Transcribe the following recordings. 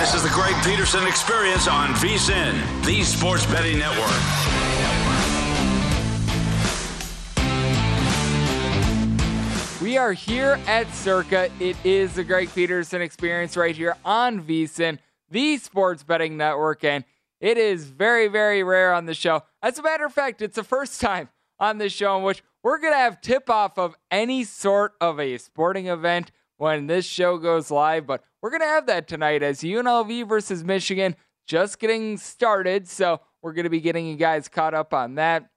This is the Greg Peterson experience on VSIN, the Sports Betting Network. We are here at Circa. It is the Greg Peterson experience right here on VSIN, the Sports Betting Network, and it is very, very rare on the show. As a matter of fact, it's the first time on the show in which we're going to have tip off of any sort of a sporting event when this show goes live, but we're going to have that tonight as UNLV versus Michigan just getting started. So we're going to be getting you guys caught up on that.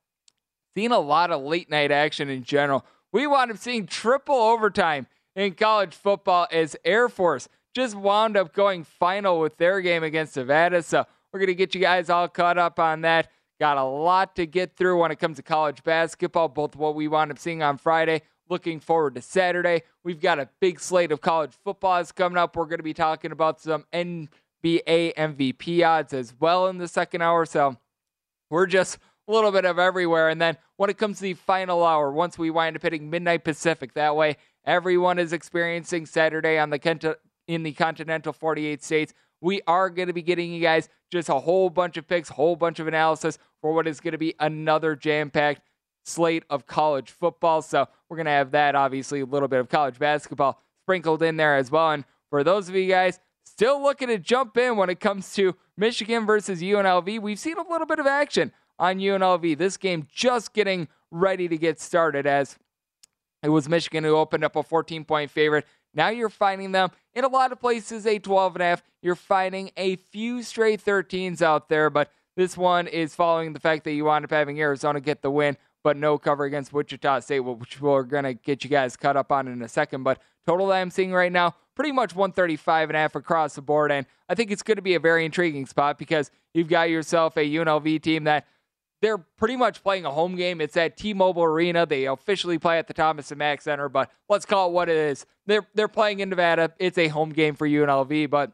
Seen a lot of late night action in general. We wound up seeing triple overtime in college football as Air Force just wound up going final with their game against Nevada. So we're going to get you guys all caught up on that. Got a lot to get through when it comes to college basketball, both what we wound up seeing on Friday Looking forward to Saturday. We've got a big slate of college footballs coming up. We're going to be talking about some NBA MVP odds as well in the second hour. So we're just a little bit of everywhere. And then when it comes to the final hour, once we wind up hitting midnight Pacific, that way everyone is experiencing Saturday on the Kent- in the continental 48 states. We are going to be getting you guys just a whole bunch of picks, whole bunch of analysis for what is going to be another jam-packed slate of college football. So we're going to have that, obviously, a little bit of college basketball sprinkled in there as well. And for those of you guys still looking to jump in when it comes to Michigan versus UNLV, we've seen a little bit of action on UNLV. This game just getting ready to get started as it was Michigan who opened up a 14 point favorite. Now you're finding them in a lot of places a 12 and a half. You're finding a few straight 13s out there, but this one is following the fact that you wound up having Arizona get the win but no cover against Wichita State, which we're going to get you guys caught up on in a second. But total that I'm seeing right now, pretty much 135 and a half across the board. And I think it's going to be a very intriguing spot because you've got yourself a UNLV team that they're pretty much playing a home game. It's at T-Mobile Arena. They officially play at the Thomas and Mack Center, but let's call it what it is. They're they're playing in Nevada. It's a home game for UNLV, but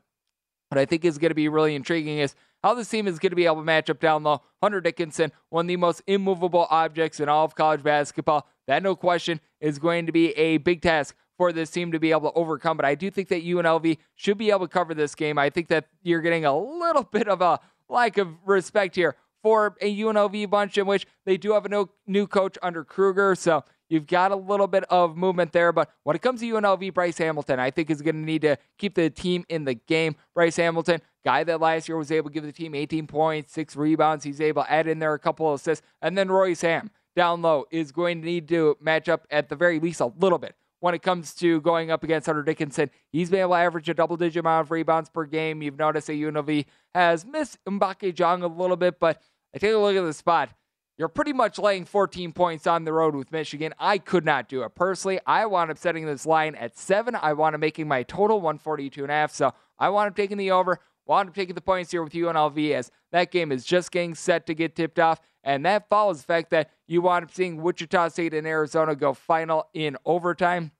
what I think is going to be really intriguing is how this team is going to be able to match up down low. Hunter Dickinson, one of the most immovable objects in all of college basketball. That, no question, is going to be a big task for this team to be able to overcome. But I do think that UNLV should be able to cover this game. I think that you're getting a little bit of a lack of respect here for a UNLV bunch in which they do have a new coach under Kruger. So You've got a little bit of movement there, but when it comes to UNLV, Bryce Hamilton, I think is going to need to keep the team in the game. Bryce Hamilton, guy that last year was able to give the team 18 points, six rebounds. He's able to add in there a couple of assists. And then Royce Hamm down low is going to need to match up at the very least a little bit when it comes to going up against Hunter Dickinson. He's been able to average a double digit amount of rebounds per game. You've noticed that UNLV has missed Mbacke Diong a little bit, but I take a look at the spot. You're pretty much laying 14 points on the road with Michigan. I could not do it. Personally, I wound up setting this line at seven. I wound up making my total 142 and a half. So I wound up taking the over. Wound up taking the points here with UNLV as that game is just getting set to get tipped off. And that follows the fact that you wound up seeing Wichita State and Arizona go final in overtime.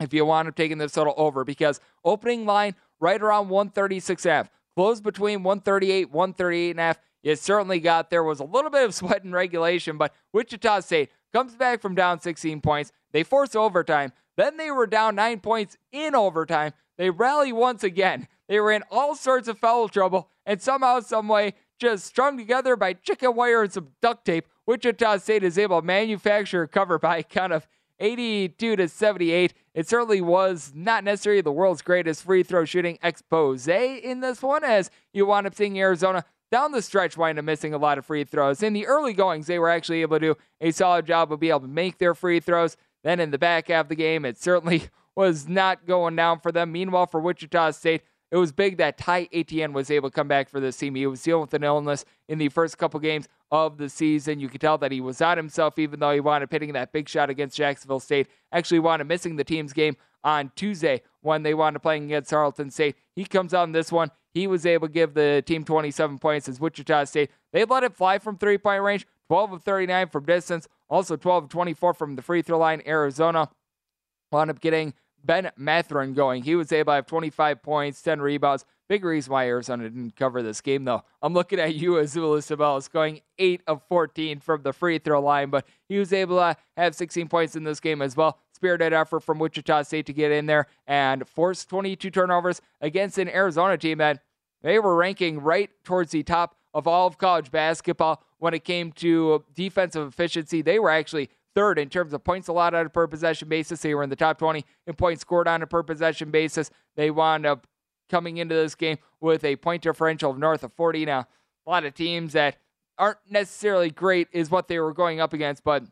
If you wound up taking this total over, because opening line right around 136 and a half, closed between 138, 138 and a half you certainly got there was a little bit of sweat in regulation, but Wichita State comes back from down 16 points. They force overtime. Then they were down nine points in overtime. They rally once again. They were in all sorts of foul trouble, and somehow, someway, just strung together by chicken wire and some duct tape, Wichita State is able to manufacture a cover by kind of 82 to 78. It certainly was not necessarily the world's greatest free throw shooting expose in this one, as you wound up seeing Arizona down the stretch wind up missing a lot of free throws. In the early goings, they were actually able to do a solid job of being able to make their free throws. Then in the back half of the game, it certainly was not going down for them. Meanwhile, for Wichita State, it was big that Ty Etienne was able to come back for this team. He was dealing with an illness in the first couple games of the season. You could tell that he was not himself, even though he wound up hitting that big shot against Jacksonville State. Actually, wound up missing the team's game on Tuesday when they wanted playing against Tarleton State. He comes on this one. He was able to give the team 27 points as Wichita State. They let it fly from three point range, 12 of 39 from distance, also 12 of 24 from the free throw line. Arizona wound up getting Ben Mathurin going. He was able to have 25 points, 10 rebounds. Big reason why Arizona didn't cover this game, though. I'm looking at you, Azuolas Tubelis, going 8 of 14 from the free throw line, but he was able to have 16 points in this game as well. Spirited effort from Wichita State to get in there and force 22 turnovers against an Arizona team that they were ranking right towards the top of all of college basketball when it came to defensive efficiency. They were actually third in terms of points allowed on a per possession basis. They were in the top 20 in points scored on a per possession basis. They wound up coming into this game with a point differential of north of 40. Now, a lot of teams that aren't necessarily great is what they were going up against, but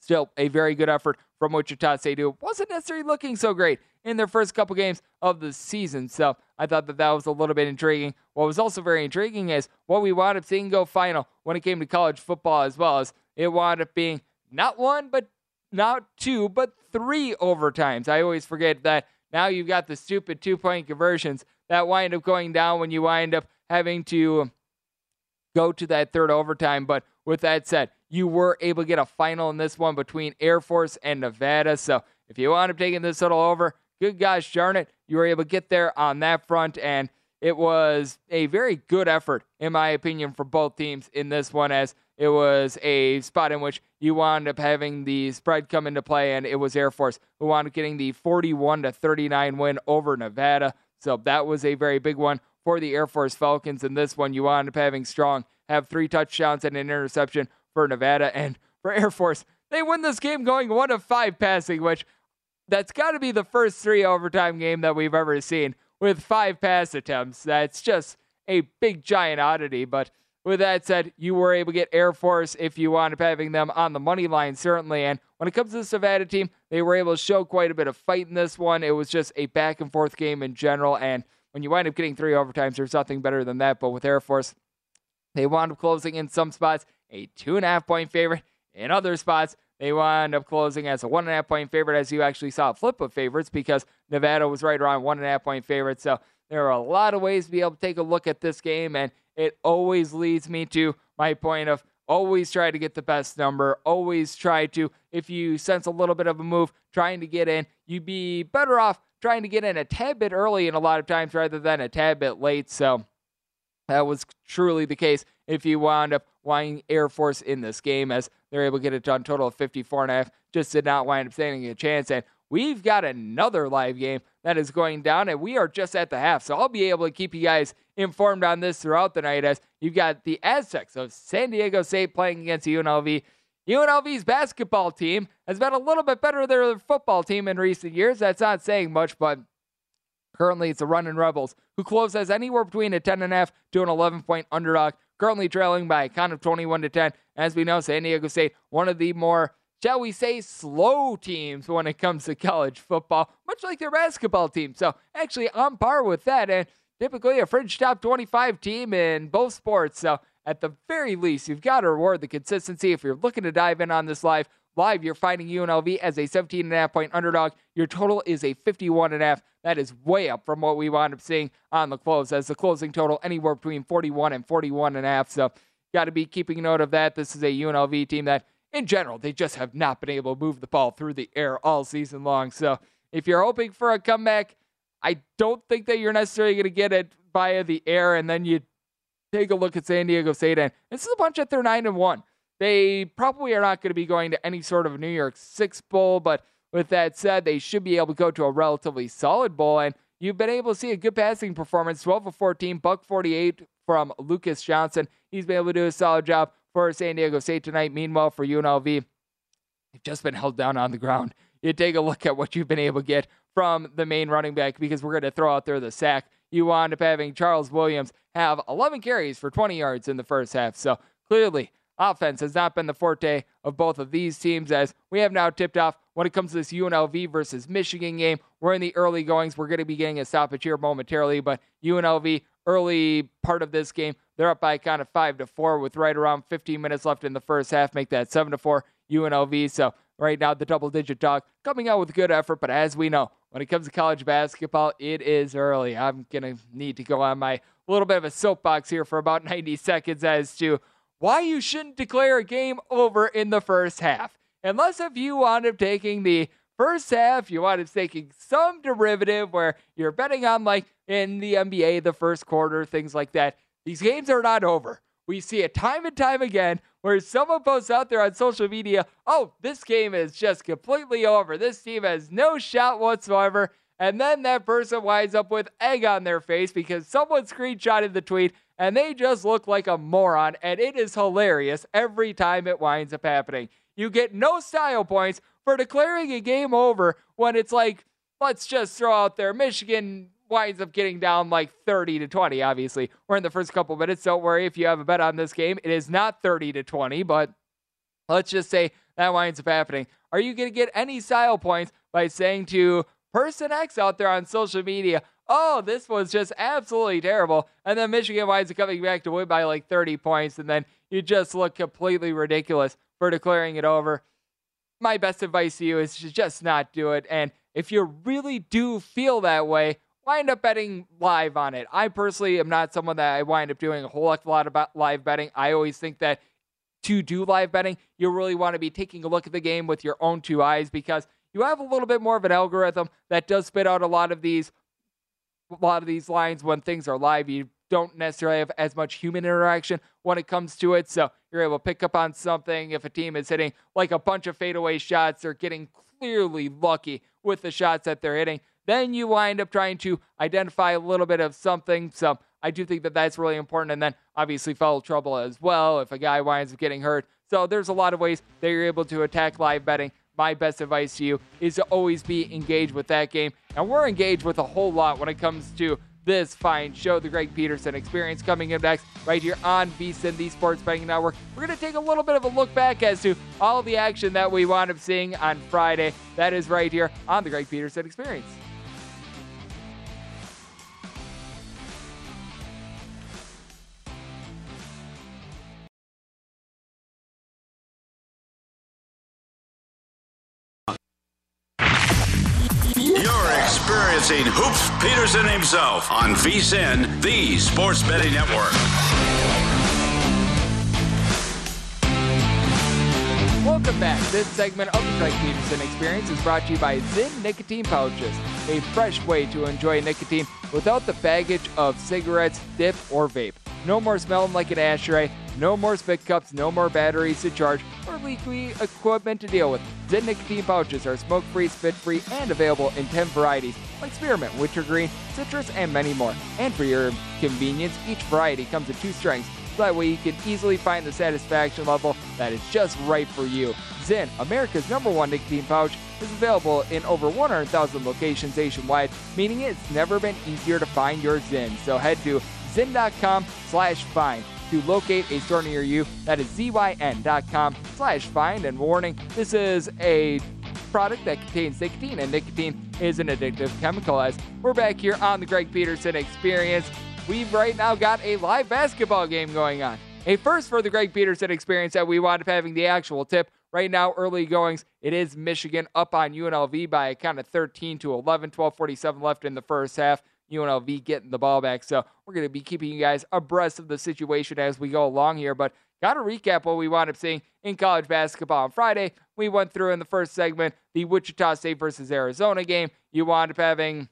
still a very good effort from Wichita State, who wasn't necessarily looking so great in their first couple games of the season. So I thought that that was a little bit intriguing. What was also very intriguing is what we wound up seeing go final when it came to college football, as well as it wound up being not one, but not two, but three overtimes. I always forget that now you've got the stupid two point conversions that wind up going down when you wind up having to go to that third overtime. But with that said, you were able to get a final in this one between Air Force and Nevada. So if you wound up taking this little over, good gosh darn it, you were able to get there on that front. And it was a very good effort, in my opinion, for both teams in this one, as it was a spot in which you wound up having the spread come into play, and it was Air Force who wound up getting the 41 to 39 win over Nevada. So that was a very big one for the Air Force Falcons. And this one, you wound up having strong, have three touchdowns and an interception for Nevada. And for Air Force, they win this game going one of five passing, which that's got to be the first three overtime game that we've ever seen with five pass attempts. That's just a big, giant oddity. But with that said, you were able to get Air Force if you wound up having them on the money line, certainly. And when it comes to the Nevada team, they were able to show quite a bit of fight in this one. It was just a back and forth game in general. And when you wind up getting three overtimes, there's nothing better than that. But with Air Force, they wound up closing in some spots a two and a half point favorite. In other spots, they wound up closing as a one and a half point favorite, as you actually saw a flip of favorites because Nevada was right around one and a half point favorite. So there are a lot of ways to be able to take a look at this game. And it always leads me to my point of always try to get the best number. Always try to, if you sense a little bit of a move trying to get in, you'd be better off trying to get in a tad bit early and a lot of times rather than a tad bit late. So that was truly the case if you wound up winding Air Force in this game as they're able to get it done total of 54 and a half. Just did not wind up standing a chance. And we've got another live game that is going down, and we are just at the half. So I'll be able to keep you guys informed on this throughout the night as you've got the Aztecs of San Diego State playing against UNLV. UNLV's basketball team has been a little bit better than their football team in recent years. That's not saying much, but currently it's the Running Rebels, who close as anywhere between a 10.5 to an 11 point underdog, currently trailing by a count of 21 to 10. As we know, San Diego State, one of the more shall we say, slow teams when it comes to college football, much like their basketball team. So, actually, on par with that, and typically a fringe top 25 team in both sports. So, at the very least, you've got to reward the consistency. If you're looking to dive in on this live, live, you're finding UNLV as a 17 and a half point underdog. Your total is a 51 and a half. That is way up from what we wound up seeing on the close, as the closing total anywhere between 41 and 41 and a half. So, got to be keeping note of that. This is a UNLV team that in general, they just have not been able to move the ball through the air all season long. So if you're hoping for a comeback, I don't think that you're necessarily going to get it via the air. And then you take a look at San Diego State, and this is a bunch that they're nine and one. They probably are not going to be going to any sort of New Year's Six bowl, but with that said, they should be able to go to a relatively solid bowl. And you've been able to see a good passing performance 12 of 14, buck 48 from Lucas Johnson. He's been able to do a solid job for San Diego State tonight. Meanwhile, for UNLV, they've just been held down on the ground. You take a look at what you've been able to get from the main running back because we're going to throw out there the sack. You wound up having Charles Williams have 11 carries for 20 yards in the first half. So clearly, offense has not been the forte of both of these teams as we have now tipped off when it comes to this UNLV versus Michigan game. We're in the early goings. We're going to be getting a stoppage here momentarily, but UNLV early part of this game they're up by count of five to four with right around 15 minutes left in the first half. Make that seven to four UNLV. So right now the double digit dog coming out with good effort, but as we know, when it comes to college basketball, it is early. I'm going to need to go on my little bit of a soapbox here for about 90 seconds as to why you shouldn't declare a game over in the first half. Unless if you wound up taking the first half, you wind up taking some derivative where you're betting on, like in the NBA, the first quarter, things like that. These games are not over. We see it time and time again where someone posts out there on social media, oh, this game is just completely over. This team has no shot whatsoever. And then that person winds up with egg on their face because someone screenshotted the tweet and they just look like a moron. And it is hilarious every time it winds up happening. You get no style points for declaring a game over when it's like, let's just throw out there Michigan winds up getting down like 30 to 20, obviously. We're in the first couple minutes. Don't worry if you have a bet on this game. It is not 30 to 20, but let's just say that winds up happening. Are you going to get any style points by saying to person X out there on social media, oh, this was just absolutely terrible. And then Michigan winds up coming back to win by like 30 points, and then you just look completely ridiculous for declaring it over. My best advice to you is to just not do it. And if you really do feel that way, wind up betting live on it. I personally am not someone that I wind up doing a whole lot about live betting. I always think that to do live betting, you really want to be taking a look at the game with your own two eyes because you have a little bit more of an algorithm that does spit out a lot of these a lot of these lines when things are live. You don't necessarily have as much human interaction when it comes to it. So you're able to pick up on something if a team is hitting like a bunch of fadeaway shots, they're getting clearly lucky with the shots that they're hitting. Then you wind up trying to identify a little bit of something. So I do think that that's really important. And then obviously foul trouble as well if a guy winds up getting hurt. So there's a lot of ways that you're able to attack live betting my best advice to you is to always be engaged with that game. And we're engaged with a whole lot when it comes to this fine show, the Greg Peterson Experience, coming up next right here on VSIN, the Sports Betting Network. We're going to take a little bit of a look back as to all the action that we wound up seeing on Friday. That is right here on the Greg Peterson Experience. Experiencing Hoops Peterson himself on VSIN, the Sports Betting Network. Welcome back. This segment of the Greg Peterson Experience is brought to you by Zyn Nicotine Pouches, a fresh way to enjoy nicotine without the baggage of cigarettes, dip, or vape. No more smelling like an ashtray, no more spit cups, no more batteries to charge, or leaky equipment to deal with. Zyn nicotine pouches are smoke free, spit free, and available in 10 varieties like spearmint, wintergreen, citrus, and many more. And for your convenience, each variety comes in two strengths, so that way you can easily find the satisfaction level that is just right for you. Zyn, America's number one nicotine pouch, is available in over 100,000 locations nationwide, meaning it's never been easier to find your Zyn. So head to zyn.com slash find to locate a store near you. That is zyn.com slash find. And warning, this is a product that contains nicotine, and nicotine is an addictive chemical. As we're back here on the Greg Peterson Experience, we've right now got a live basketball game going on. A first for the Greg Peterson Experience that we wound up having the actual tip. Right now, early goings, it is Michigan up on UNLV by a count of 13 to 11, 12:47 left in the first half. UNLV getting the ball back. So we're going to be keeping you guys abreast of the situation as we go along here. But got to recap what we wound up seeing in college basketball on Friday. We went through in the first segment the Wichita State versus Arizona game. You wound up having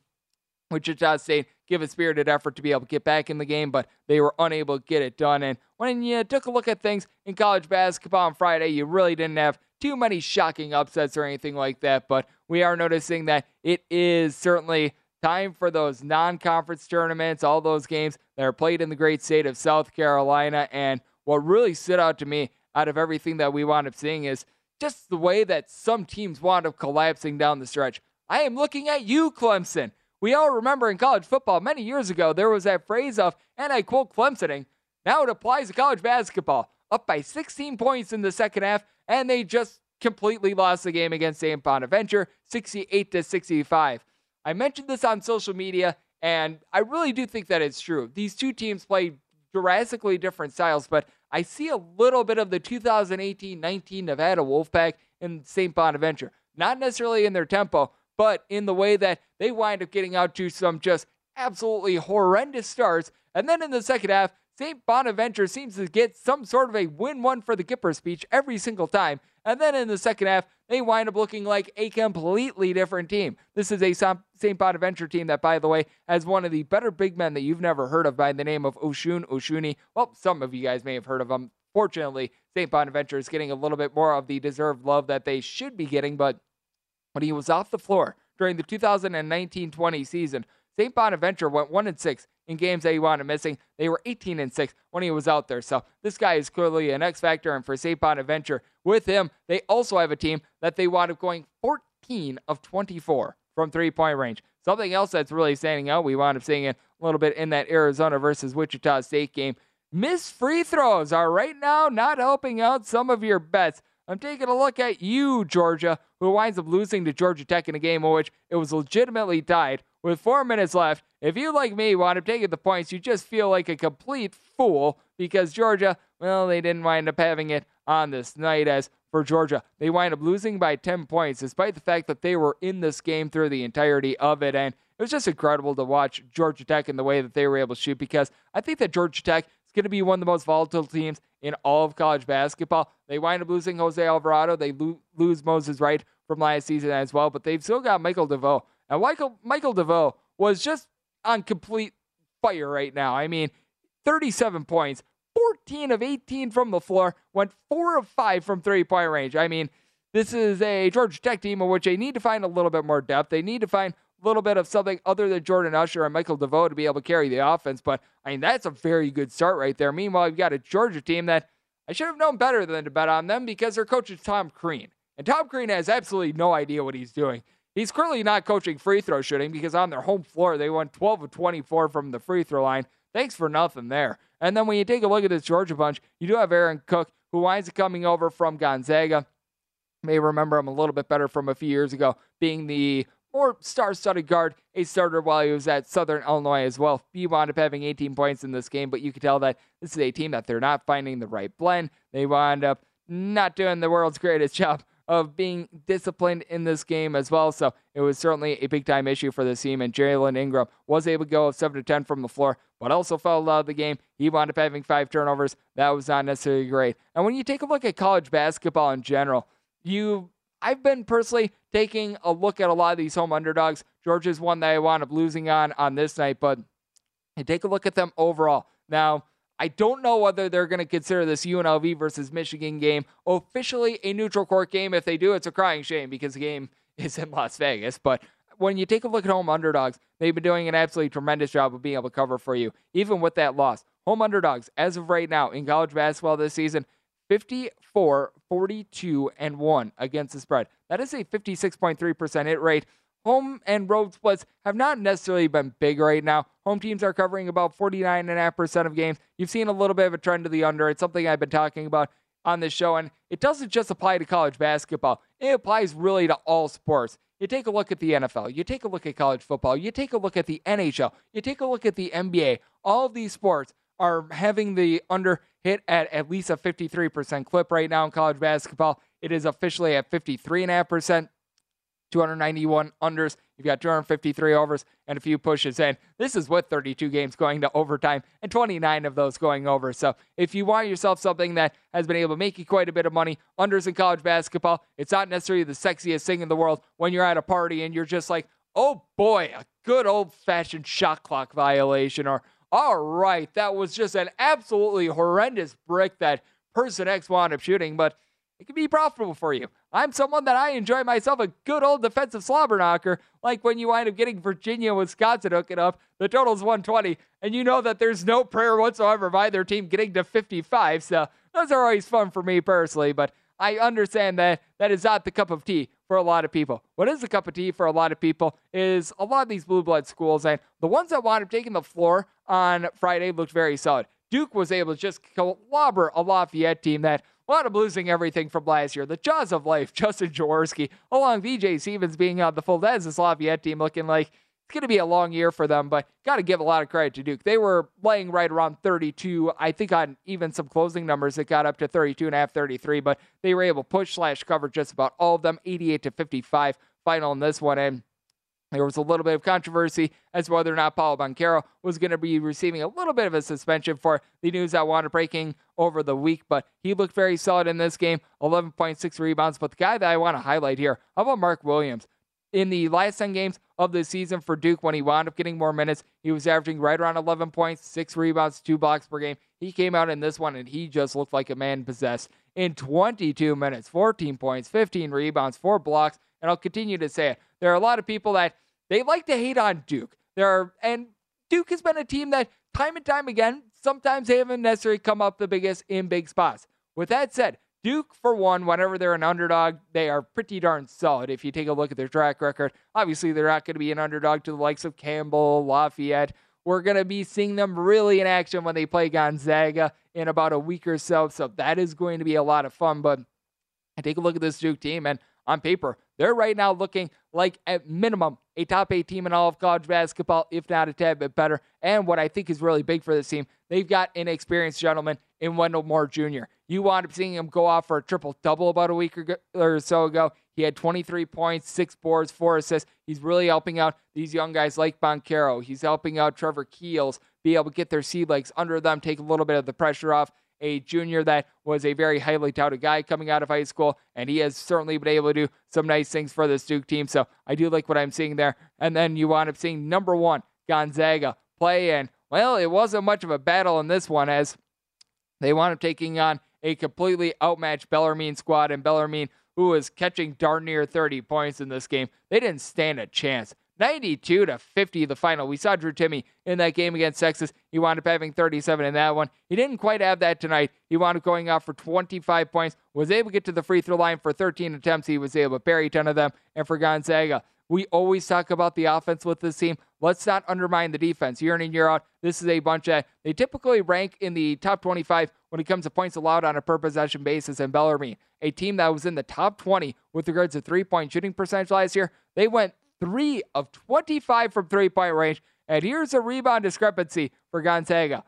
Wichita State give a spirited effort to be able to get back in the game, but they were unable to get it done. And when you took a look at things in college basketball on Friday, you really didn't have too many shocking upsets or anything like that. But we are noticing that it is certainly Time for those non conference tournaments, all those games that are played in the great state of South Carolina. And what really stood out to me out of everything that we wound up seeing is just the way that some teams wound up collapsing down the stretch. I am looking at you, Clemson. We all remember in college football many years ago, there was that phrase of, and I quote, Clemsoning. Now it applies to college basketball. Up by 16 points in the second half, and they just completely lost the game against St. Bonaventure, 68 to 65. I mentioned this on social media, and I really do think that it's true. These two teams play drastically different styles, but I see a little bit of the 2018 19 Nevada Wolfpack in St. Bonaventure. Not necessarily in their tempo, but in the way that they wind up getting out to some just absolutely horrendous starts. And then in the second half, St. Bonaventure seems to get some sort of a win one for the Gipper speech every single time. And then in the second half, they wind up looking like a completely different team. This is a St. Bonaventure team that, by the way, has one of the better big men that you've never heard of by the name of Osun Osunniyi. Well, some of you guys may have heard of him. Fortunately, St. Bonaventure is getting a little bit more of the deserved love that they should be getting, but when he was off the floor during the 2019 20 season, St. Bonaventure went 1 and 6 in games that he wanted missing. They were 18 and 6 when he was out there. So this guy is clearly an X factor. And for St. Bonaventure, with him, they also have a team that they wound up going 14 of 24 from three point range. Something else that's really standing out, we wound up seeing it a little bit in that Arizona versus Wichita State game. Missed free throws are right now not helping out some of your bets. I'm taking a look at you, Georgia, who winds up losing to Georgia Tech in a game in which it was legitimately tied with four minutes left. If you, like me, wind up taking the points, you just feel like a complete fool because Georgia, well, they didn't wind up having it on this night. As for Georgia, they wind up losing by 10 points, despite the fact that they were in this game through the entirety of it. And it was just incredible to watch Georgia Tech in the way that they were able to shoot because I think that Georgia Tech is going to be one of the most volatile teams in all of college basketball. They wind up losing Jose Alvarado. They lo- lose Moses Wright from last season as well, but they've still got Michael DeVoe. And Michael, Michael DeVoe was just on complete fire right now. I mean, 37 points, 14 of 18 from the floor, went 4 of 5 from three point range. I mean, this is a Georgia Tech team in which they need to find a little bit more depth. They need to find a little bit of something other than Jordan Usher and Michael DeVoe to be able to carry the offense. But I mean, that's a very good start right there. Meanwhile, you've got a Georgia team that I should have known better than to bet on them because their coach is Tom Crean. And Tom Crean has absolutely no idea what he's doing. He's clearly not coaching free throw shooting because on their home floor, they went 12 of 24 from the free throw line. Thanks for nothing there. And then when you take a look at this Georgia bunch, you do have Aaron Cook, who winds up coming over from Gonzaga. You may remember him a little bit better from a few years ago, being the more star-studded guard, a starter while he was at Southern Illinois as well. He wound up having 18 points in this game, but you can tell that this is a team that they're not finding the right blend. They wound up not doing the world's greatest job of being disciplined in this game as well. So it was certainly a big time issue for this team. And Jalen Ingram was able to go 7 to 10 from the floor, but also fell out of the game. He wound up having five turnovers. That was not necessarily great. And when you take a look at college basketball in general, you I've been personally taking a look at a lot of these home underdogs. Georgia's one that I wound up losing on on this night, but take a look at them overall. Now, I don't know whether they're going to consider this UNLV versus Michigan game officially a neutral court game. If they do, it's a crying shame because the game is in Las Vegas. But when you take a look at home underdogs, they've been doing an absolutely tremendous job of being able to cover for you, even with that loss. Home underdogs, as of right now in college basketball this season, 54, 42, and 1 against the spread. That is a 56.3% hit rate. Home and road splits have not necessarily been big right now. Home teams are covering about 49.5% of games. You've seen a little bit of a trend to the under. It's something I've been talking about on this show, and it doesn't just apply to college basketball, it applies really to all sports. You take a look at the NFL, you take a look at college football, you take a look at the NHL, you take a look at the NBA. All of these sports are having the under hit at at least a 53% clip right now in college basketball. It is officially at 53.5%. 291 unders. You've got 253 overs and a few pushes in. This is with 32 games going to overtime and 29 of those going over. So if you want yourself something that has been able to make you quite a bit of money, unders in college basketball, it's not necessarily the sexiest thing in the world when you're at a party and you're just like, oh boy, a good old fashioned shot clock violation, or all right, that was just an absolutely horrendous brick that person X wound up shooting, but it can be profitable for you. I'm someone that I enjoy myself a good old defensive slobber knocker, like when you wind up getting Virginia, Wisconsin hooking up, the total's 120, and you know that there's no prayer whatsoever by either team getting to 55. So those are always fun for me personally, but I understand that that is not the cup of tea for a lot of people. What is the cup of tea for a lot of people is a lot of these blue blood schools, and the ones that wound up taking the floor on Friday looked very solid. Duke was able to just clobber a Lafayette team that wound up losing everything from last year. The jaws of life, Justin Jaworski, along VJ Stevens being on the full. That is this Lafayette team looking like it's going to be a long year for them, but got to give a lot of credit to Duke. They were playing right around 32. I think on even some closing numbers, it got up to 32 and a half, 33, but they were able to push slash cover just about all of them, 88 to 55 final in this one. And There was a little bit of controversy as to whether or not Paolo Banchero was going to be receiving a little bit of a suspension for the news that wanted breaking over the week, but he looked very solid in this game 11.6 rebounds. But the guy that I want to highlight here, how about Mark Williams? In the last 10 games of the season for Duke, when he wound up getting more minutes, he was averaging right around 11 points, six rebounds, two blocks per game. He came out in this one and he just looked like a man possessed in 22 minutes 14 points, 15 rebounds, four blocks. And I'll continue to say it. There are a lot of people that they like to hate on Duke. There are, and Duke has been a team that time and time again, sometimes they haven't necessarily come up the biggest in big spots. With that said, Duke, for one, whenever they're an underdog, they are pretty darn solid. If you take a look at their track record, obviously they're not going to be an underdog to the likes of Campbell, Lafayette. We're going to be seeing them really in action when they play Gonzaga in about a week or so. So that is going to be a lot of fun. But I take a look at this Duke team, and on paper, they're right now looking like at minimum a top eight team in all of college basketball, if not a tad bit better. And what I think is really big for this team, they've got an experienced gentleman in Wendell Moore Jr. You wound up seeing him go off for a triple double about a week or so ago. He had 23 points, six boards, four assists. He's really helping out these young guys like Banchero. He's helping out Trevor Keels be able to get their seed legs under them, take a little bit of the pressure off a junior that was a very highly touted guy coming out of high school, and he has certainly been able to do some nice things for this Duke team. So I do like what I'm seeing there. And then you wind up seeing number one, Gonzaga, play, and well, it wasn't much of a battle in this one as they wound up taking on a completely outmatched Bellarmine squad, and Bellarmine, who was catching darn near 30 points in this game, they didn't stand a chance. 92 to 50 the final. We saw Drew Timme in that game against Texas. He wound up having 37 in that one. He didn't quite have that tonight. He wound up going off for 25 points, was able to get to the free throw line for 13 attempts. He was able to bury 10 of them. And for Gonzaga, we always talk about the offense with this team. Let's not undermine the defense. Year in and year out, this is a bunch that they typically rank in the top 25 when it comes to points allowed on a per possession basis. And Bellarmine, a team that was in the top 20 with regards to three point shooting percentage last year, they went three of 25 from three point range. And here's a rebound discrepancy for Gonzaga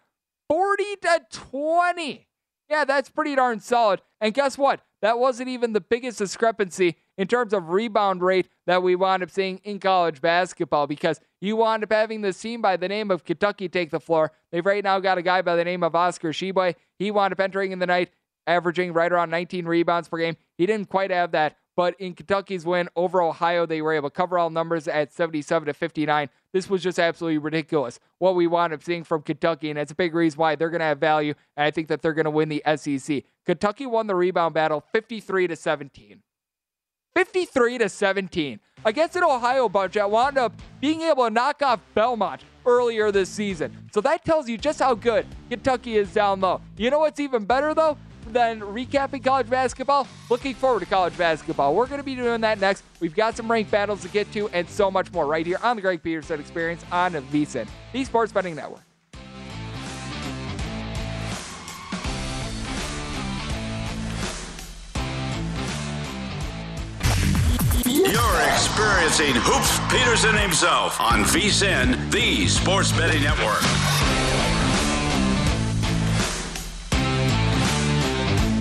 40 to 20. Yeah, that's pretty darn solid. And guess what? That wasn't even the biggest discrepancy in terms of rebound rate that we wound up seeing in college basketball because you wound up having this team by the name of Kentucky take the floor. They've right now got a guy by the name of Oscar Tshiebwe. He wound up entering in the night, averaging right around 19 rebounds per game. He didn't quite have that but in Kentucky's win over Ohio, they were able to cover all numbers at 77 to 59. This was just absolutely ridiculous what we wound up seeing from Kentucky, and it's a big reason why they're going to have value. And I think that they're going to win the SEC. Kentucky won the rebound battle 53 to 17. 53 to 17 against an Ohio bunch that wound up being able to knock off Belmont earlier this season. So that tells you just how good Kentucky is down low. You know what's even better though? Than recapping college basketball, looking forward to college basketball. We're going to be doing that next. We've got some ranked battles to get to and so much more right here on the Greg Peterson Experience on VSIN, the Sports Betting Network. You're experiencing Hoops Peterson himself on VSIN, the Sports Betting Network.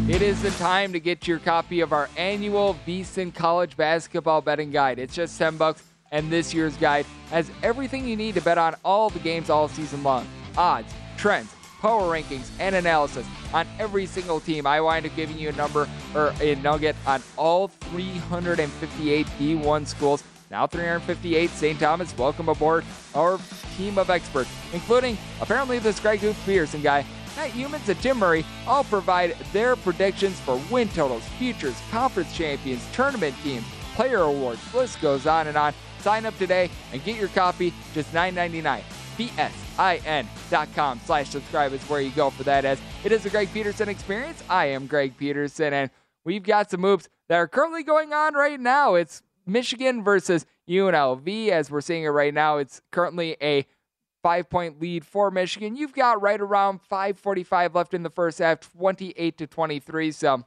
It is the time to get your copy of our annual VSIN College Basketball Betting Guide. It's just 10 bucks, and this year's guide has everything you need to bet on all the games all season long. Odds, trends, power rankings, and analysis on every single team. I wind up giving you a number or a nugget on all 358 D1 schools. Now 358 St. Thomas. Welcome aboard our team of experts, including apparently this Greg Hoop Pearson guy Matt Youmans and Tim Murray all provide their predictions for win totals, futures, conference champions, tournament teams, player awards. List goes on and on. Sign up today and get your copy just $9.99. VSIN.com slash subscribe is where you go for that as it is a Greg Peterson experience. I am Greg Peterson and we've got some moves that are currently going on right now. It's Michigan versus UNLV as we're seeing it right now. It's currently a five point lead for Michigan. You've got right around 545 left in the first half, 28 to 23. So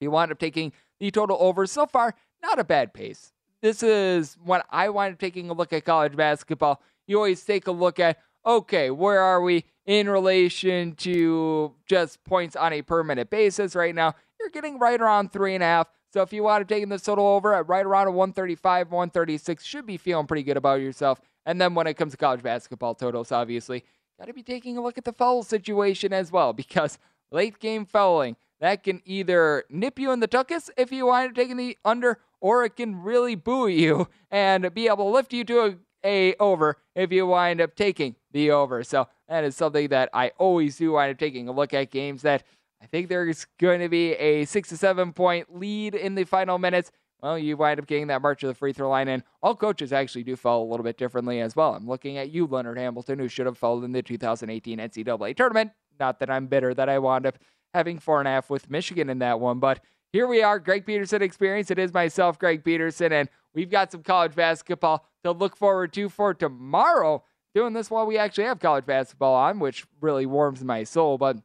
you wind up taking the total over. So far, not a bad pace. This is when I wind up taking a look at college basketball. You always take a look at, okay, where are we in relation to just points on a per minute basis right now? You're getting right around three and a half. So if you want to take this total over at right around a 135, 136, should be feeling pretty good about yourself. And then when it comes to college basketball totals, obviously, got to be taking a look at the foul situation as well because late game fouling that can either nip you in the tuckus if you wind up taking the under, or it can really buoy you and be able to lift you to a, a over if you wind up taking the over. So that is something that I always do wind up taking a look at games that I think there's going to be a six to seven point lead in the final minutes. Well, you wind up getting that march of the free throw line, and all coaches actually do foul a little bit differently as well. I'm looking at you, Leonard Hamilton, who should have fouled in the 2018 NCAA tournament. Not that I'm bitter that I wound up having four and a half with Michigan in that one. But here we are, Greg Peterson experience. It is myself, Greg Peterson, and we've got some college basketball to look forward to for tomorrow. Doing this while we actually have college basketball on, which really warms my soul. But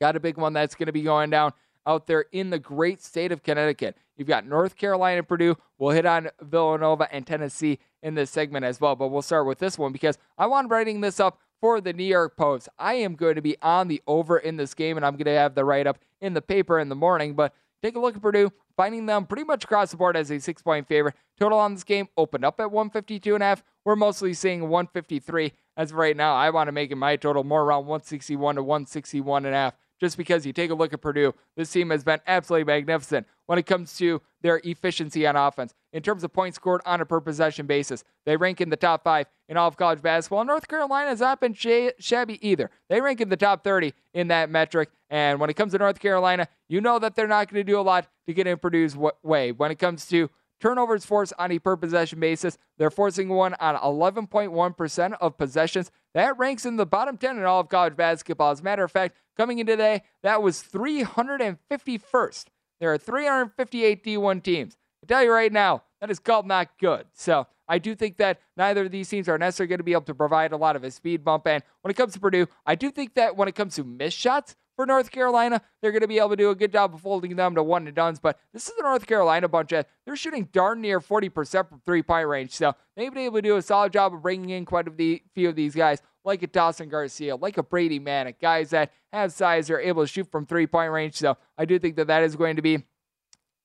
got a big one that's going to be going down out there in the great state of Connecticut. You've got North Carolina, Purdue. We'll hit on Villanova and Tennessee in this segment as well. But we'll start with this one because I want writing this up for the New York Post. I am going to be on the over in this game, and I'm going to have the write up in the paper in the morning. But take a look at Purdue, finding them pretty much across the board as a six point favorite. Total on this game opened up at 152 and a half. We're mostly seeing 153 as of right now. I want to make it my total more around 161 to 161 and a half just because you take a look at Purdue, this team has been absolutely magnificent when it comes to their efficiency on offense. In terms of points scored on a per possession basis, they rank in the top five in all of college basketball. North Carolina has not been shabby either. They rank in the top 30 in that metric. And when it comes to North Carolina, you know that they're not going to do a lot to get in Purdue's way. When it comes to Turnovers forced on a per possession basis. They're forcing one on 11.1% of possessions. That ranks in the bottom 10 in all of college basketball. As a matter of fact, coming in today, that was 351st. There are 358 D1 teams. I tell you right now, that is called not good. So I do think that neither of these teams are necessarily going to be able to provide a lot of a speed bump. And when it comes to Purdue, I do think that when it comes to missed shots, for North Carolina. They're going to be able to do a good job of holding them to one and duns. But this is the North Carolina bunch that they're shooting darn near 40% from three point range. So they've been able to do a solid job of bringing in quite a few of these guys, like a Dawson Garcia, like a Brady Manek, guys that have size, are able to shoot from three point range. So I do think that that is going to be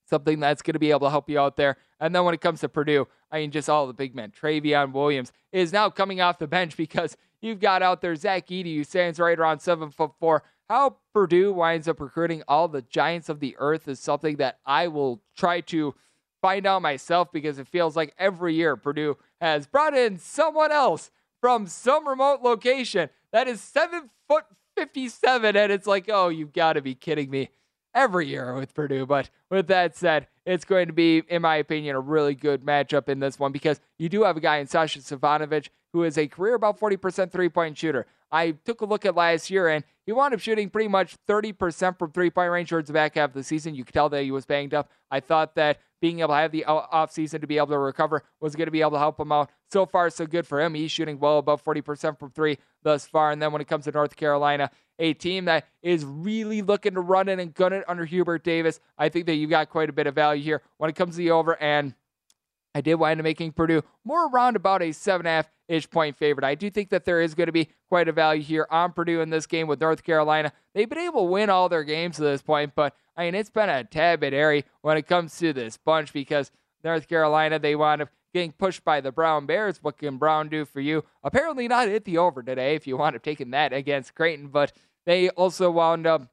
something that's going to be able to help you out there. And then when it comes to Purdue, I mean, just all the big men. Trevion Williams is now coming off the bench because you've got out there Zach Edey, who stands right around seven foot four, how Purdue winds up recruiting all the giants of the earth is something that I will try to find out myself because it feels like every year Purdue has brought in someone else from some remote location that is seven foot 57. And it's like, oh, you've got to be kidding me every year with Purdue. But with that said, it's going to be, in my opinion, a really good matchup in this one because you do have a guy in Sasha Stefanovic who is a career about 40% three point shooter. I took a look at last year and he wound up shooting pretty much 30% from three point range towards the back half of the season. You could tell that he was banged up. I thought that being able to have the off season to be able to recover was going to be able to help him out. So far, so good for him. He's shooting well above 40% from three thus far. And then when it comes to North Carolina, a team that is really looking to run it and gun it under Hubert Davis, I think that you've got quite a bit of value here when it comes to the over. And I did wind up making Purdue more around about a seven and a half ish point favorite. I do think that there is going to be quite a value here on Purdue in this game with North Carolina. They've been able to win all their games to this point, but I mean it's been a tad bit airy when it comes to this bunch because North Carolina they wound up getting pushed by the Brown Bears. What can Brown do for you? Apparently not hit the over today if you want up taking that against Creighton, but they also wound up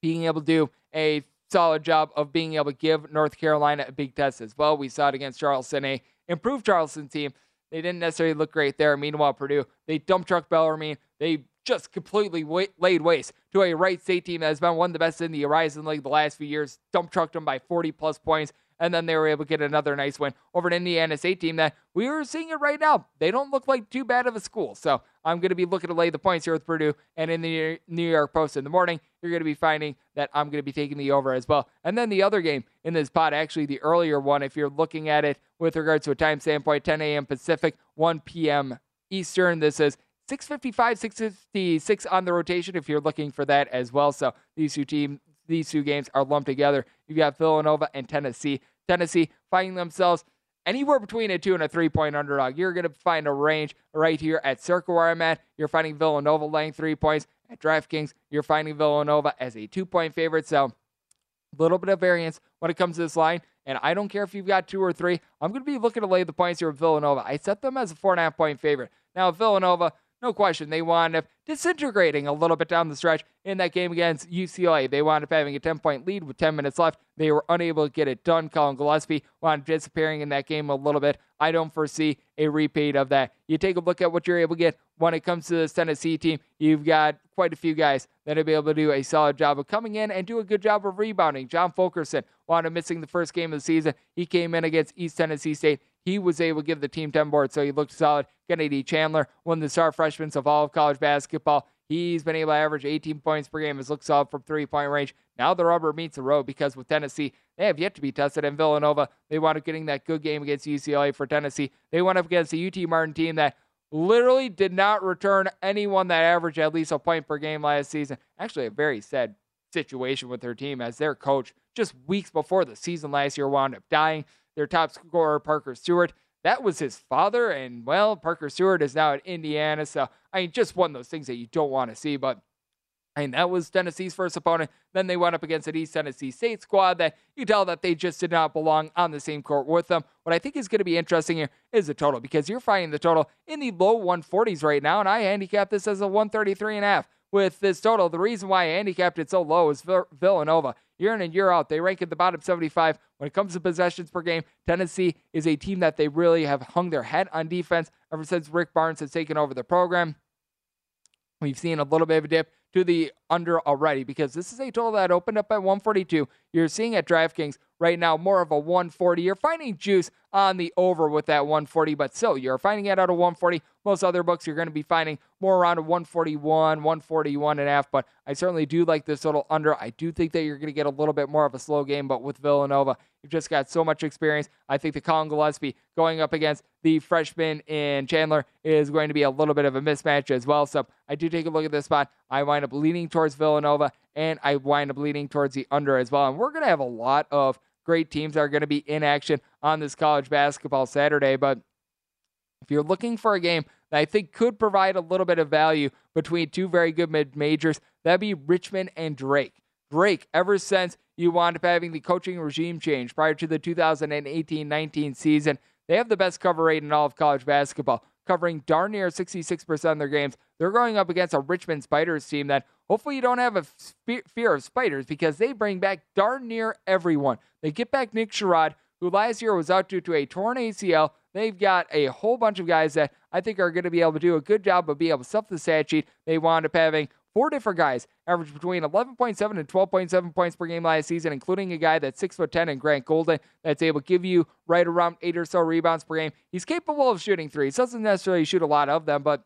being able to do a solid job of being able to give North Carolina a big test as well. We saw it against Charleston, a improved Charleston team. They didn't necessarily look great there. Meanwhile, Purdue, they dump truck Bellarmine. They just completely wa- laid waste to a Wright State team that has been one of the best in the Horizon League the last few years. Dump trucked them by 40 plus points and then they were able to get another nice win over an Indiana State team that we are seeing it right now. They don't look like too bad of a school. So I'm going to be looking to lay the points here with Purdue. And in the New York Post in the morning, you're going to be finding that I'm going to be taking the over as well. And then the other game in this pot, actually the earlier one, if you're looking at it with regards to a time standpoint, 10 a.m. Pacific, 1 p.m. Eastern. This is 655, 656 on the rotation if you're looking for that as well. So these two teams, these two games are lumped together. You've got Villanova and Tennessee. Tennessee finding themselves anywhere between a two and a three point underdog. You're going to find a range right here at Circa where I'm at. You're finding Villanova laying three points. At DraftKings, you're finding Villanova as a two point favorite. So a little bit of variance when it comes to this line. And I don't care if you've got two or three. I'm going to be looking to lay the points here with Villanova. I set them as a four and a half point favorite. Now, Villanova, no question, they wound up disintegrating a little bit down the stretch in that game against UCLA. They wound up having a 10 point lead with 10 minutes left. They were unable to get it done. Collin Gillespie wound up disappearing in that game a little bit. I don't foresee a repeat of that. You take a look at what you're able to get when it comes to this Tennessee team. You've got quite a few guys that will be able to do a solid job of coming in and do a good job of rebounding. John Fulkerson wound up missing the first game of the season. He came in against East Tennessee State. He was able to give the team 10 boards, so he looked solid. Kennedy Chandler, one of the star freshmen of all of college basketball. He's been able to average 18 points per game. Has looked solid from three point range. Now the rubber meets the road because with Tennessee, they have yet to be tested. And Villanova, they wound up getting that good game against UCLA for Tennessee. They went up against the UT Martin team that literally did not return anyone that averaged at least a point per game last season. Actually, a very sad situation with their team as their coach just weeks before the season last year wound up dying. Their top scorer, Parker Stewart, that was his father. And well, Parker Stewart is now at Indiana. So, I mean, just one of those things that you don't want to see. But I mean, that was Tennessee's first opponent. Then they went up against an East Tennessee State squad that you tell that they just did not belong on the same court with them. What I think is going to be interesting here is the total because you're finding the total in the low 140s right now, and I handicap this as a 133 and a half with this total. The reason why I handicapped it so low is Villanova. Year in and year out, they rank at the bottom 75 when it comes to possessions per game. Tennessee is a team that they really have hung their head on defense ever since Rick Barnes has taken over the program. We've seen a little bit of a dip to the under already because this is a total that opened up at 142. You're seeing at DraftKings right now more of a 140. You're finding juice on the over with that 140, but still, you're finding it out of 140. Most other books you're going to be finding more around a 141, 141 and a half, but I certainly do like this little under. I do think that you're going to get a little bit more of a slow game, but with Villanova, you've just got so much experience. I think the Collin Gillespie going up against the freshman in Chandler is going to be a little bit of a mismatch as well. So I do take a look at this spot. I wind up leaning towards Villanova, and I wind up leaning towards the under as well. And we're going to have a lot of great teams that are going to be in action on this college basketball Saturday. But if you're looking for a game that I think could provide a little bit of value between two very good mid majors, that'd be Richmond and Drake. Drake, ever since you wound up having the coaching regime change prior to the 2018 19 season, they have the best cover rate in all of college basketball, covering darn near 66% of their games. They're going up against a Richmond Spiders team that hopefully you don't have a fear of spiders because they bring back darn near everyone. They get back Nick Sherod, who last year was out due to a torn ACL. They've got a whole bunch of guys that I think are going to be able to do a good job of being able to stuff the stat sheet. They wound up having four different guys averaged between 11.7 and 12.7 points per game last season, including a guy that's six foot ten and Grant Golden that's able to give you right around eight or so rebounds per game. He's capable of shooting threes. Doesn't necessarily shoot a lot of them, but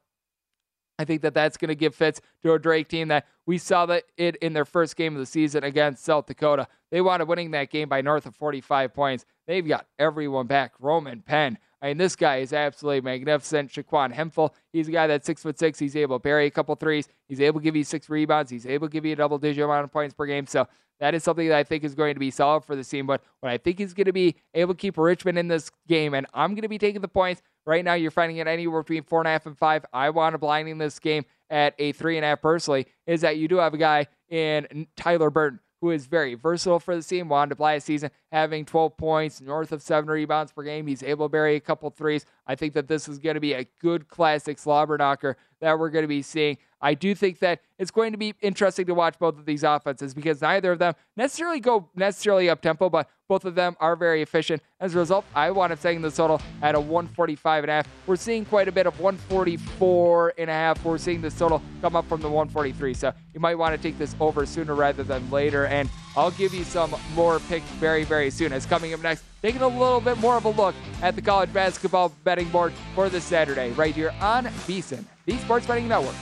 I think that that's going to give fits to a Drake team that we saw that it in their first game of the season against South Dakota. They up winning that game by north of 45 points. They've got everyone back. Roman Penn, I mean, this guy is absolutely magnificent. ShanQuan Hemphill, he's a guy that's six foot six. He's able to bury a couple threes. He's able to give you six rebounds. He's able to give you a double digit amount of points per game. So that is something that I think is going to be solid for the team. But what I think he's going to be able to keep Richmond in this game, and I'm going to be taking the points. Right now, you're finding it anywhere between four and a half and five. I want to blinding this game at a three and a half personally. Is that you do have a guy in Tyler Burton who is very versatile for the team. Up last season having 12 points, north of seven rebounds per game. He's able to bury a couple threes. I think that this is going to be a good classic slobber knocker that we're going to be seeing. I do think that it's going to be interesting to watch both of these offenses because neither of them necessarily go necessarily up tempo, but both of them are very efficient. As a result, I want to setting the total at a 145 and a half. We're seeing quite a bit of 144 and a half. We're seeing this total come up from the 143. So you might want to take this over sooner rather than later. And I'll give you some more picks very, very soon. As coming up next, taking a little bit more of a look at the college basketball betting board for this Saturday, right here on VSIN, the Sports Betting Network.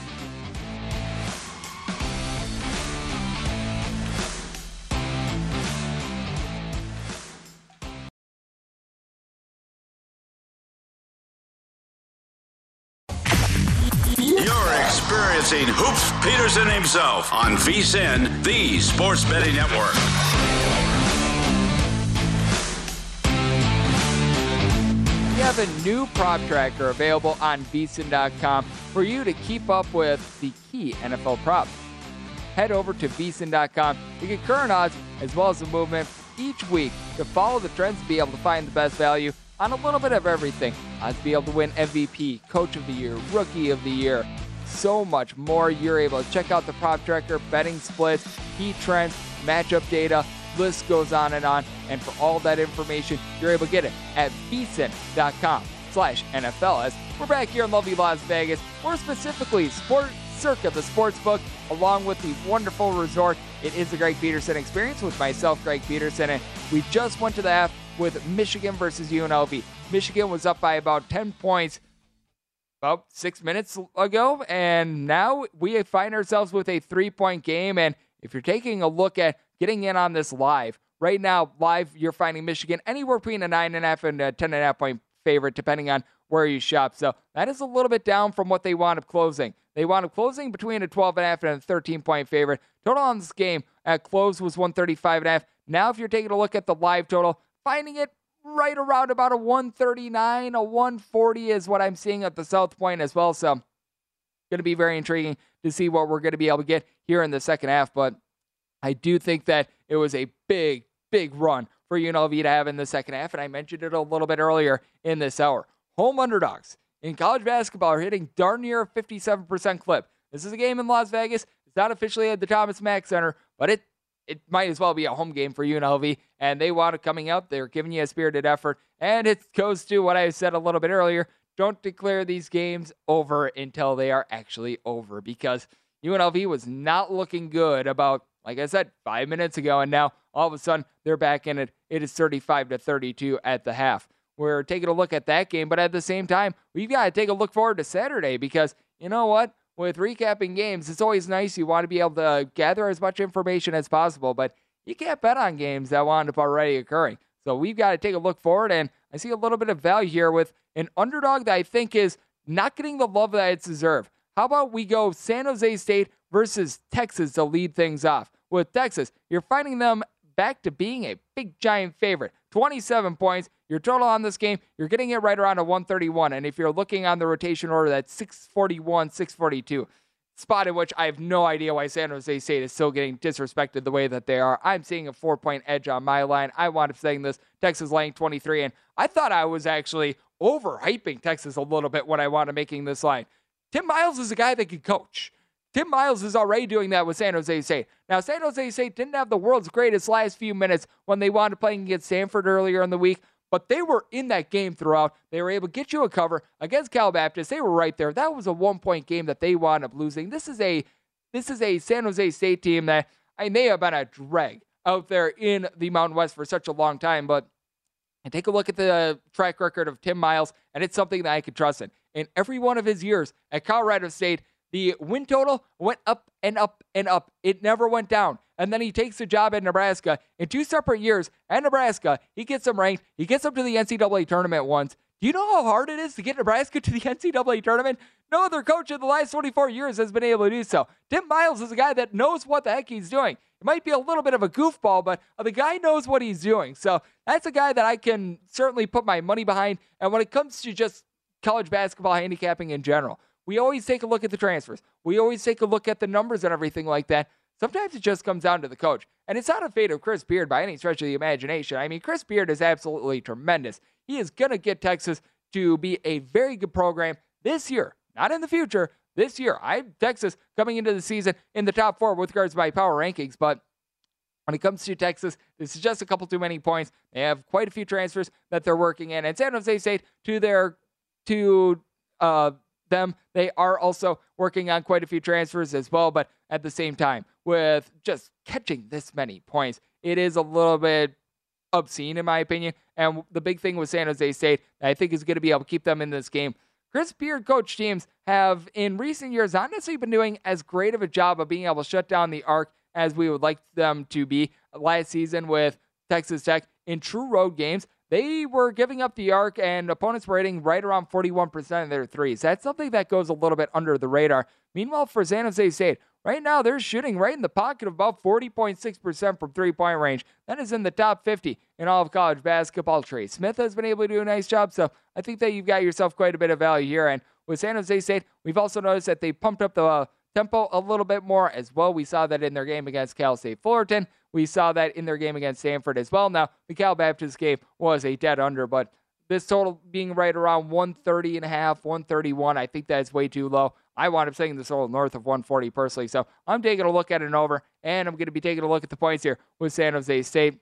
Experiencing Hoops Peterson himself on VSIN, the Sports Betting Network. We have a new prop tracker available on VSIN.com for you to keep up with the key NFL props. head over to vsin.com to get current odds as well as the movement each week to follow the trends and be able to find the best value on a little bit of everything. Odds to be able to win MVP, Coach of the Year, Rookie of the Year, so much more. You're able to check out the prop tracker, betting splits, heat trends, matchup data, list goes on and on. And for all that information, you're able to get it at vsin.com slash NFL. As we're back here in lovely Las Vegas, more specifically Sport Circa, the sports book, along with the wonderful resort. It is the Greg Peterson experience with myself, Greg Peterson, and we just went to the half with Michigan versus UNLV. Michigan was up by about 10 points about six minutes ago, and now we find ourselves with a three point game. And if you're taking a look at getting in on this live, right now, live, you're finding Michigan anywhere between a nine and a half and a ten and a half point favorite, depending on where you shop. So that is a little bit down from what they wound up closing. They wound up closing between a 12 and a half and a 13 point favorite. Total on this game at close was 135 and a half. Now, if you're taking a look at the live total, finding it right around about a 139, a 140 is what I'm seeing at the South Point as well. So, going to be very intriguing to see what we're going to be able to get here in the second half. But I do think that it was a big, big run for UNLV to have in the second half. And I mentioned it a little bit earlier in this hour. Home underdogs in college basketball are hitting darn near a 57% clip. This is a game in Las Vegas. It's not officially at the Thomas Mack Center, but it it might as well be a home game for UNLV, and they want it coming out. They're giving you a spirited effort, and it goes to what I said a little bit earlier. Don't declare these games over until they are actually over because UNLV was not looking good about, like I said, five minutes ago, and now all of a sudden they're back in it. It is 35 to 32 at the half. We're taking a look at that game, but at the same time, we've got to take a look forward to Saturday because you know what? With recapping games, it's always nice. You want to be able to gather as much information as possible, but you can't bet on games that wound up already occurring. So we've got to take a look forward, and I see a little bit of value here with an underdog that I think is not getting the love that it's deserved. How about we go San Jose State versus Texas to lead things off? With Texas, you're finding them back to being a big giant favorite. 27 points. Your total on this game, you're getting it right around a 131. And if you're looking on the rotation order, that's 641, 642. Spot in which I have no idea why San Jose State is still getting disrespected the way that they are. I'm seeing a four point edge on my line. I wound up saying this Texas laying 23, and I thought I was actually overhyping Texas a little bit when I wound up making this line. Tim Miles is a guy that can coach. Tim Miles is already doing that with San Jose State. Now, San Jose State didn't have the world's greatest last few minutes when they wound up playing against Stanford earlier in the week, but they were in that game throughout. They were able to get you a cover against Cal Baptist. They were right there. That was a one point game that they wound up losing. This is a this is a San Jose State team that I may have been a drag out there in the Mountain West for such a long time, but and take a look at the track record of Tim Miles, and it's something that I could trust in. In every one of his years at Colorado State, the win total went up and up and up. It never went down. And then he takes a job at Nebraska in two separate years at Nebraska. He gets them ranked. He gets them to the NCAA tournament once. Do you know how hard it is to get Nebraska to the NCAA tournament? No other coach in the last 24 years has been able to do so. Tim Miles is a guy that knows what the heck he's doing. It might be a little bit of a goofball, but the guy knows what he's doing. So that's a guy that I can certainly put my money behind. And when it comes to just college basketball handicapping in general, we always take a look at the transfers. We always take a look at the numbers and everything like that. Sometimes it just comes down to the coach. And it's not a fate of Chris Beard by any stretch of the imagination. I mean, Chris Beard is absolutely tremendous. He is going to get Texas to be a very good program this year, not in the future. This year, I have Texas coming into the season in the top four with regards to my power rankings, but when it comes to Texas, this is just a couple too many points. They have quite a few transfers that they're working in, and San Jose State to their to uh, them. They are also working on quite a few transfers as well, but at the same time, with just catching this many points, it is a little bit obscene in my opinion. And the big thing with San Jose State, I think is going to be able to keep them in this game. Chris Beard coach teams have in recent years not necessarily been doing as great of a job of being able to shut down the arc as we would like them to be. Last season with Texas Tech in true road games, they were giving up the arc, and opponents were hitting right around 41% of their threes. That's something that goes a little bit under the radar. Meanwhile, for San Jose State, right now they're shooting right in the pocket of about 40.6% from three point range. That is in the top 50 in all of college basketball. Trey Smith has been able to do a nice job, so I think that you've got yourself quite a bit of value here. And with San Jose State, we've also noticed that they pumped up the uh, tempo a little bit more as well. We saw that in their game against Cal State Fullerton. We saw that in their game against Stanford as well. Now, the Cal Baptist game was a dead under, but this total being right around 130 and a half, 131, I think that's way too low. I wound up saying this total north of 140 personally. So I'm taking a look at an over, and I'm going to be taking a look at the points here with San Jose State.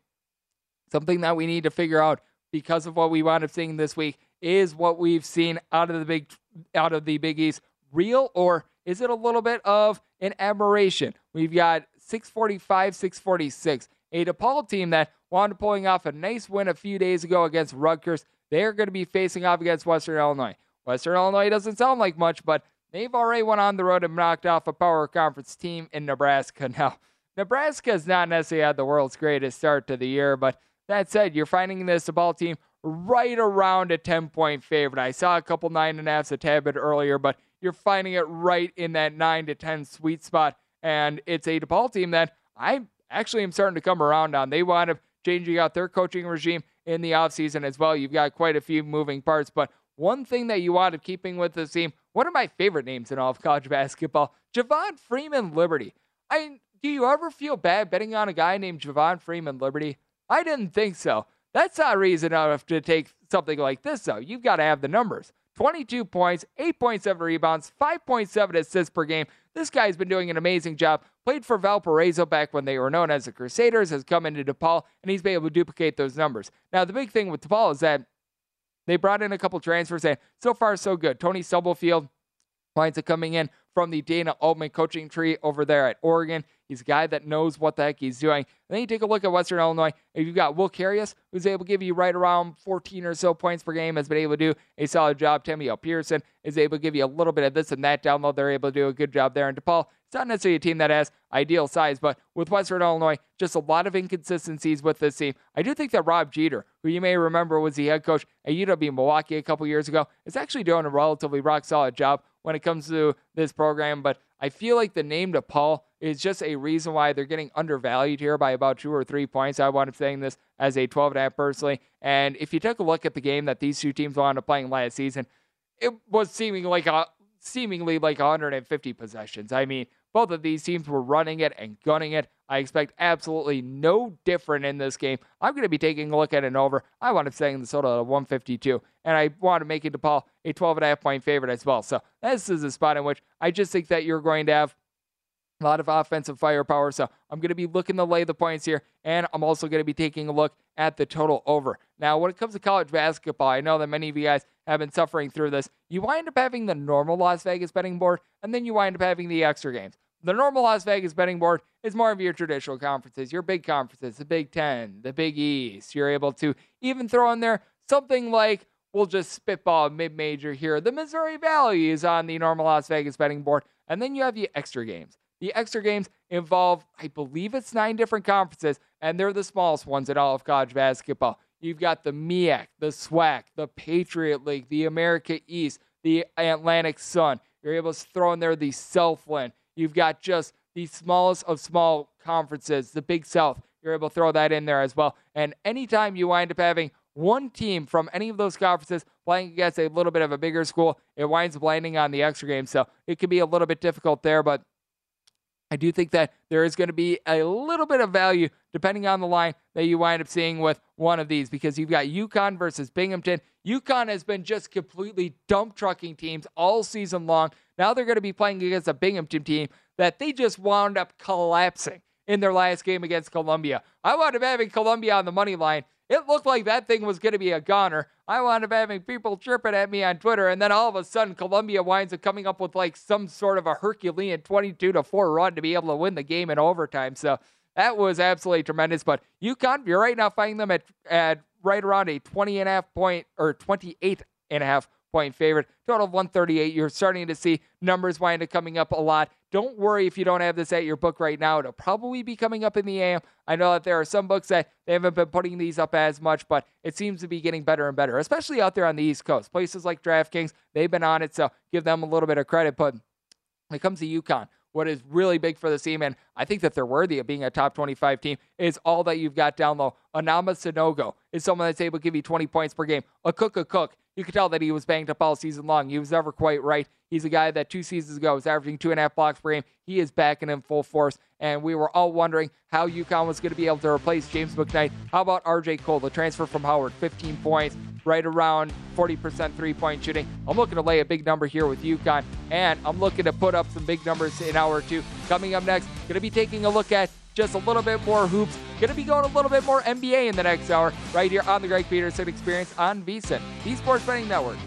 Something that we need to figure out because of what we wound up seeing this week is what we've seen out of the big out of the Big East real or is it a little bit of an aberration? We've got 645, 646. A DePaul team that wound up pulling off a nice win a few days ago against Rutgers. They're going to be facing off against Western Illinois. Western Illinois doesn't sound like much, but they've already went on the road and knocked off a power conference team in Nebraska. Now, Nebraska has not necessarily had the world's greatest start to the year, but that said, you're finding this ball team right around a 10 point favorite. I saw a couple nine and a halfs a tad bit earlier, but you're finding it right in that nine to 10 sweet spot. And it's a DePaul team that I actually am starting to come around on. They wound up changing out their coaching regime in the offseason as well. You've got quite a few moving parts, but one thing that you wound up keeping with the team, one of my favorite names in all of college basketball, Javon Freeman Liberty. I do you ever feel bad betting on a guy named Javon Freeman Liberty? I didn't think so. That's not reason enough to take something like this, though. You've got to have the numbers. 22 points, 8.7 rebounds, 5.7 assists per game. This guy's been doing an amazing job. Played for Valparaiso back when they were known as the Crusaders, has come into DePaul, and he's been able to duplicate those numbers. Now, the big thing with DePaul is that they brought in a couple transfers, and so far, so good. Tony Stubblefield winds up coming in from the Dana Altman coaching tree over there at Oregon. He's a guy that knows what the heck he's doing. And then you take a look at Western Illinois. If you've got Will Carius, who's able to give you right around 14 or so points per game, has been able to do a solid job. Timmy Tamio Pearson is able to give you a little bit of this and that down download. They're able to do a good job there. And DePaul, it's not necessarily a team that has ideal size, but with Western Illinois, just a lot of inconsistencies with this team. I do think that Rob Jeter, who you may remember was the head coach at UW Milwaukee a couple years ago, is actually doing a relatively rock solid job when it comes to this program. But I feel like the name to DePaul is just a reason why they're getting undervalued here by about two or three points. I wound up saying this as a 12 and a half personally. And if you took a look at the game that these two teams wound up playing last season, it was seeming like a seemingly like 150 possessions. I mean, both of these teams were running it and gunning it. I expect absolutely no different in this game. I'm going to be taking a look at an over. I want to saying the total at 152, and I want to make it DePaul a 12 and a half point favorite as well. So this is a spot in which I just think that you're going to have a lot of offensive firepower. So I'm going to be looking to lay the points here, and I'm also going to be taking a look at the total over. Now, when it comes to college basketball, I know that many of you guys have been suffering through this. You wind up having the normal Las Vegas betting board, and then you wind up having the extra games. The normal Las Vegas betting board is more of your traditional conferences, your big conferences, the Big Ten, the Big East. You're able to even throw in there something like, we'll just spitball mid major here. The Missouri Valley is on the normal Las Vegas betting board. And then you have the extra games. The extra games involve, I believe it's nine different conferences, and they're the smallest ones in all of college basketball. You've got the MEAC, the SWAC, the Patriot League, the America East, the Atlantic Sun. You're able to throw in there the Southland. You've got just the smallest of small conferences, the Big South. You're able to throw that in there as well. And anytime you wind up having one team from any of those conferences playing against a little bit of a bigger school, it winds up landing on the extra game. So it can be a little bit difficult there, but I do think that there is going to be a little bit of value depending on the line that you wind up seeing with one of these because you've got UConn versus Binghamton. UConn has been just completely dump trucking teams all season long. Now they're going to be playing against a Binghamton team that they just wound up collapsing in their last game against Columbia. I wound up having Columbia on the money line. It looked like that thing was going to be a goner. I wound up having people chirping at me on Twitter, and then all of a sudden, Columbia winds up coming up with like some sort of a Herculean 22 to 4 run to be able to win the game in overtime. So that was absolutely tremendous. But UConn, you're right now finding them at, at right around a 20 and a half point or 28 and a half point favorite. Total of 138. You're starting to see numbers wind up coming up a lot. Don't worry if you don't have this at your book right now. It'll probably be coming up in the AM. I know that there are some books that they haven't been putting these up as much, but it seems to be getting better and better, especially out there on the East Coast. Places like DraftKings, they've been on it, so give them a little bit of credit. But when it comes to UConn, what is really big for the team, and I think that they're worthy of being a top 25 team, is all that you've got down low. Adama Sanogo is someone that's able to give you 20 points per game. A Cook a Akok You could tell that he was banged up all season long. He was never quite right. He's a guy that two seasons ago was averaging two and a half blocks per game. He is back and in full force, and we were all wondering how UConn was going to be able to replace James Bouknight. How about RJ Cole, the transfer from Howard, 15 points, right around 40% three point shooting. I'm looking to lay a big number here with UConn, and I'm looking to put up some big numbers in hour two. Coming up next, going to be taking a look at just a little bit more hoops. Going to be going a little bit more NBA in the next hour, right here on the Greg Peterson Experience on VSIN, the Sports Betting Network.